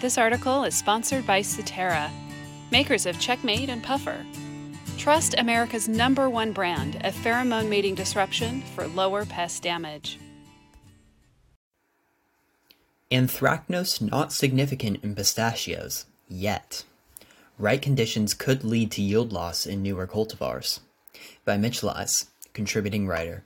This article is sponsored by Suterra, makers of Checkmate and Puffer. Trust America's number one brand of pheromone mating disruption for lower pest damage. Anthracnose not significant in pistachios, yet. Right conditions could lead to yield loss in newer cultivars. By Mitch Lies, contributing writer.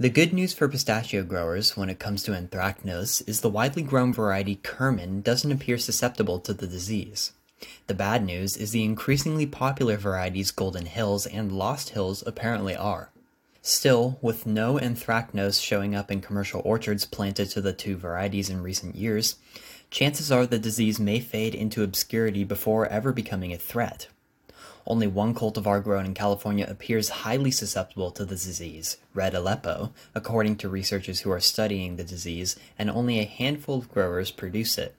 The good news for pistachio growers when it comes to anthracnose is the widely grown variety Kerman doesn't appear susceptible to the disease. The bad news is the increasingly popular varieties Golden Hills and Lost Hills apparently are. Still, with no anthracnose showing up in commercial orchards planted to the two varieties in recent years, chances are the disease may fade into obscurity before ever becoming a threat. Only one cultivar grown in California appears highly susceptible to the disease, red Aleppo, according to researchers who are studying the disease, and only a handful of growers produce it.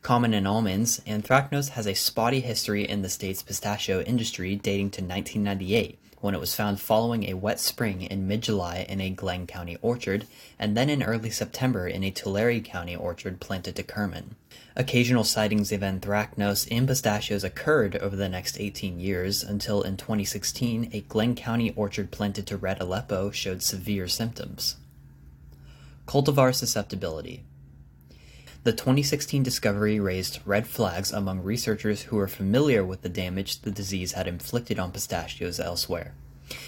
Common in almonds, anthracnose has a spotty history in the state's pistachio industry dating to 1998, when it was found following a wet spring in mid-July in a Glenn County orchard, and then in early September in a Tulare County orchard planted to Kerman. Occasional sightings of anthracnose in pistachios occurred over the next 18 years until in 2016 a Glenn County orchard planted to red Aleppo showed severe symptoms. Cultivar susceptibility. The 2016 discovery raised red flags among researchers who were familiar with the damage the disease had inflicted on pistachios elsewhere.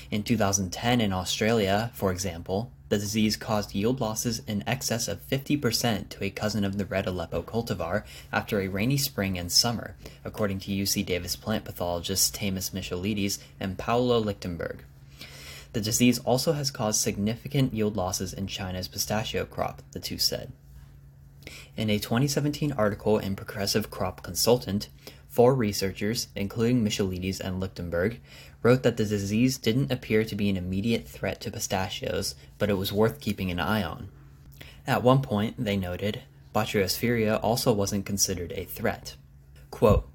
In 2010 in Australia, for example, the disease caused yield losses in excess of 50% to a cousin of the red Aleppo cultivar after a rainy spring and summer, according to UC Davis plant pathologists Tamas Michailides and Paulo Lichtenberg. The disease also has caused significant yield losses in China's pistachio crop, the two said. In a 2017 article in Progressive Crop Consultant, four researchers, including Michailides and Lichtenberg, wrote that the disease didn't appear to be an immediate threat to pistachios, but it was worth keeping an eye on. At one point, they noted, Botryosphaeria also wasn't considered a threat. Quote,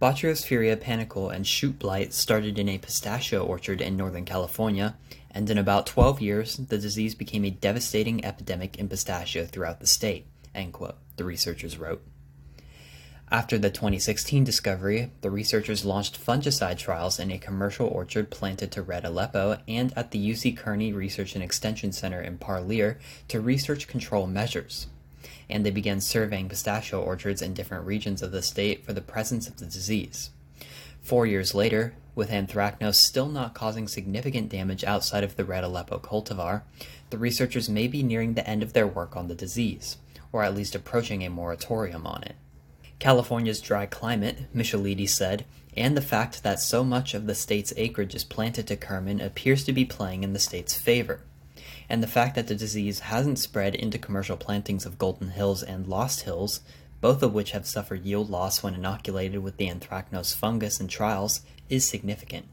Botryosphaeria panicle and shoot blight started in a pistachio orchard in Northern California, and in about 12 years, the disease became a devastating epidemic in pistachio throughout the state end quote, the researchers wrote. After the 2016 discovery, the researchers launched fungicide trials in a commercial orchard planted to red Aleppo and at the UC Kearney Research and Extension Center in Parlier to research control measures. And they began surveying pistachio orchards in different regions of the state for the presence of the disease. Four years later, with anthracnose still not causing significant damage outside of the red Aleppo cultivar, the researchers may be nearing the end of their work on the disease or at least approaching a moratorium on it. California's dry climate, Michailides said, and the fact that so much of the state's acreage is planted to Kerman appears to be playing in the state's favor. And the fact that the disease hasn't spread into commercial plantings of Golden Hills and Lost Hills, both of which have suffered yield loss when inoculated with the anthracnose fungus in trials, is significant.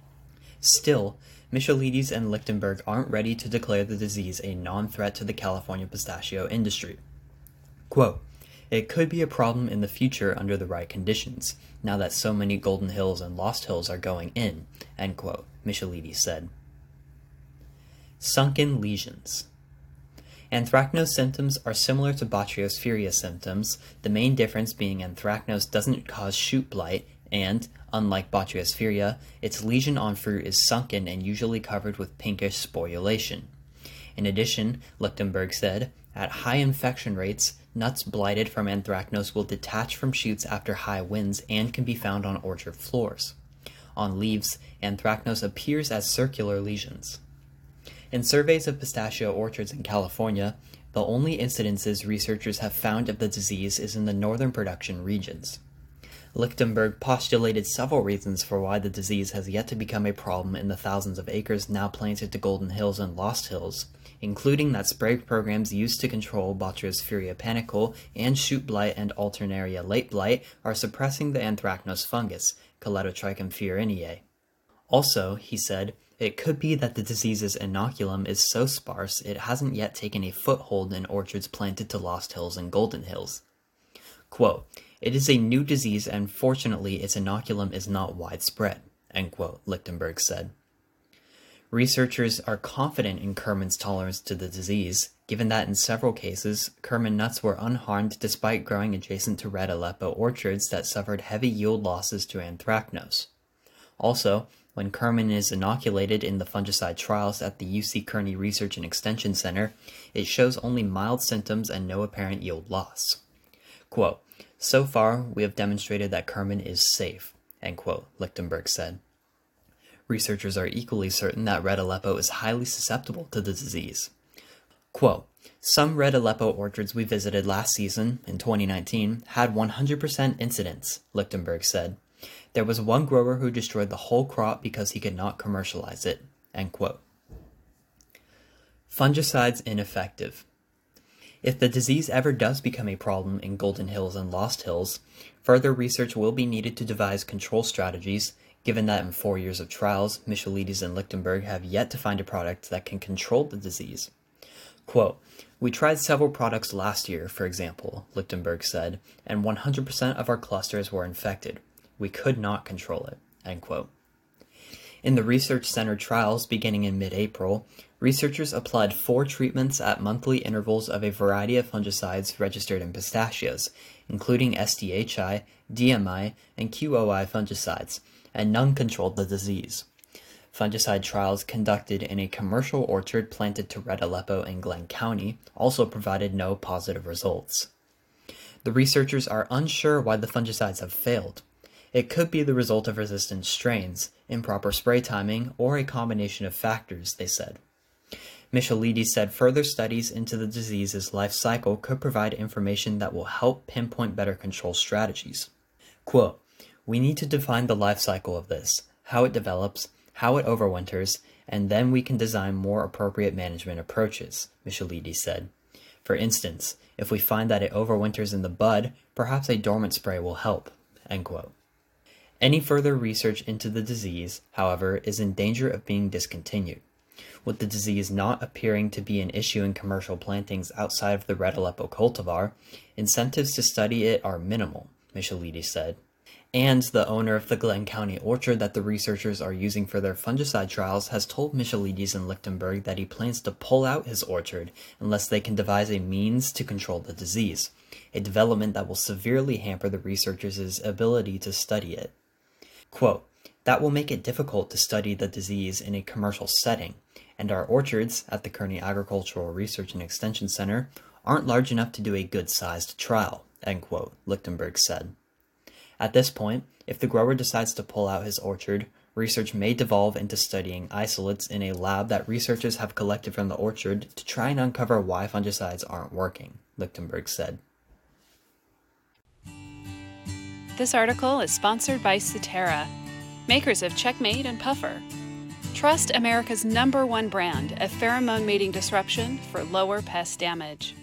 Still, Michailides and Lichtenberg aren't ready to declare the disease a non threat to the California pistachio industry. Quote, it could be a problem in the future under the right conditions, now that so many Golden Hills and Lost Hills are going in, end quote, Michailides said. Sunken lesions. Anthracnose symptoms are similar to Botryosphaeria symptoms, the main difference being anthracnose doesn't cause shoot blight and, unlike Botryosphaeria, its lesion on fruit is sunken and usually covered with pinkish sporulation. In addition, Lichtenberg said, at high infection rates, Nuts blighted from anthracnose will detach from shoots after high winds and can be found on orchard floors. On leaves, anthracnose appears as circular lesions. In surveys of pistachio orchards in California, the only incidences researchers have found of the disease is in the northern production regions. Lichtenberg postulated several reasons for why the disease has yet to become a problem in the thousands of acres now planted to Golden Hills and Lost Hills, including that spray programs used to control Botryosphaeria panicle and shoot blight and alternaria late blight are suppressing the anthracnose fungus, Colletotrichum fioriniae. Also, he said, it could be that the disease's inoculum is so sparse it hasn't yet taken a foothold in orchards planted to Lost Hills and Golden Hills. Quote, it is a new disease and fortunately its inoculum is not widespread, quote, Lichtenberg said. Researchers are confident in Kerman's tolerance to the disease, given that in several cases, Kerman nuts were unharmed despite growing adjacent to red Aleppo orchards that suffered heavy yield losses to anthracnose. Also, when Kerman is inoculated in the fungicide trials at the UC Kearney Research and Extension Center, it shows only mild symptoms and no apparent yield loss. Quote, so far, we have demonstrated that Kerman is safe, end quote, Lichtenberg said. Researchers are equally certain that red Aleppo is highly susceptible to the disease. Quote, some red Aleppo orchards we visited last season, in 2019, had 100% incidence, Lichtenberg said. There was one grower who destroyed the whole crop because he could not commercialize it. End quote. Fungicides ineffective. If the disease ever does become a problem in Golden Hills and Lost Hills, further research will be needed to devise control strategies, given that in four years of trials, Michailides and Lichtenberg have yet to find a product that can control the disease. Quote, we tried several products last year, for example, Lichtenberg said, and 100% of our clusters were infected. We could not control it. End quote. In the research centered trials beginning in mid April, researchers applied four treatments at monthly intervals of a variety of fungicides registered in pistachios, including SDHI, DMI, and QOI fungicides, and none controlled the disease. Fungicide trials conducted in a commercial orchard planted to Red Aleppo in Glenn County also provided no positive results. The researchers are unsure why the fungicides have failed. It could be the result of resistant strains, improper spray timing, or a combination of factors, they said. Michailides said further studies into the disease's life cycle could provide information that will help pinpoint better control strategies. Quote, we need to define the life cycle of this, how it develops, how it overwinters, and then we can design more appropriate management approaches, Michailides said. For instance, if we find that it overwinters in the bud, perhaps a dormant spray will help. End quote. Any further research into the disease, however, is in danger of being discontinued. With the disease not appearing to be an issue in commercial plantings outside of the red Aleppo cultivar, incentives to study it are minimal, Michailides said. And the owner of the Glenn County orchard that the researchers are using for their fungicide trials has told Michailides and Lichtenberg that he plans to pull out his orchard unless they can devise a means to control the disease, a development that will severely hamper the researchers' ability to study it. Quote, that will make it difficult to study the disease in a commercial setting, and our orchards at the Kearney Agricultural Research and Extension Center aren't large enough to do a good-sized trial, end quote, Lichtenberg said. At this point, if the grower decides to pull out his orchard, research may devolve into studying isolates in a lab that researchers have collected from the orchard to try and uncover why fungicides aren't working, Lichtenberg said. This article is sponsored by Suterra, makers of Checkmate and Puffer. Trust America's number one brand of pheromone mating disruption for lower pest damage.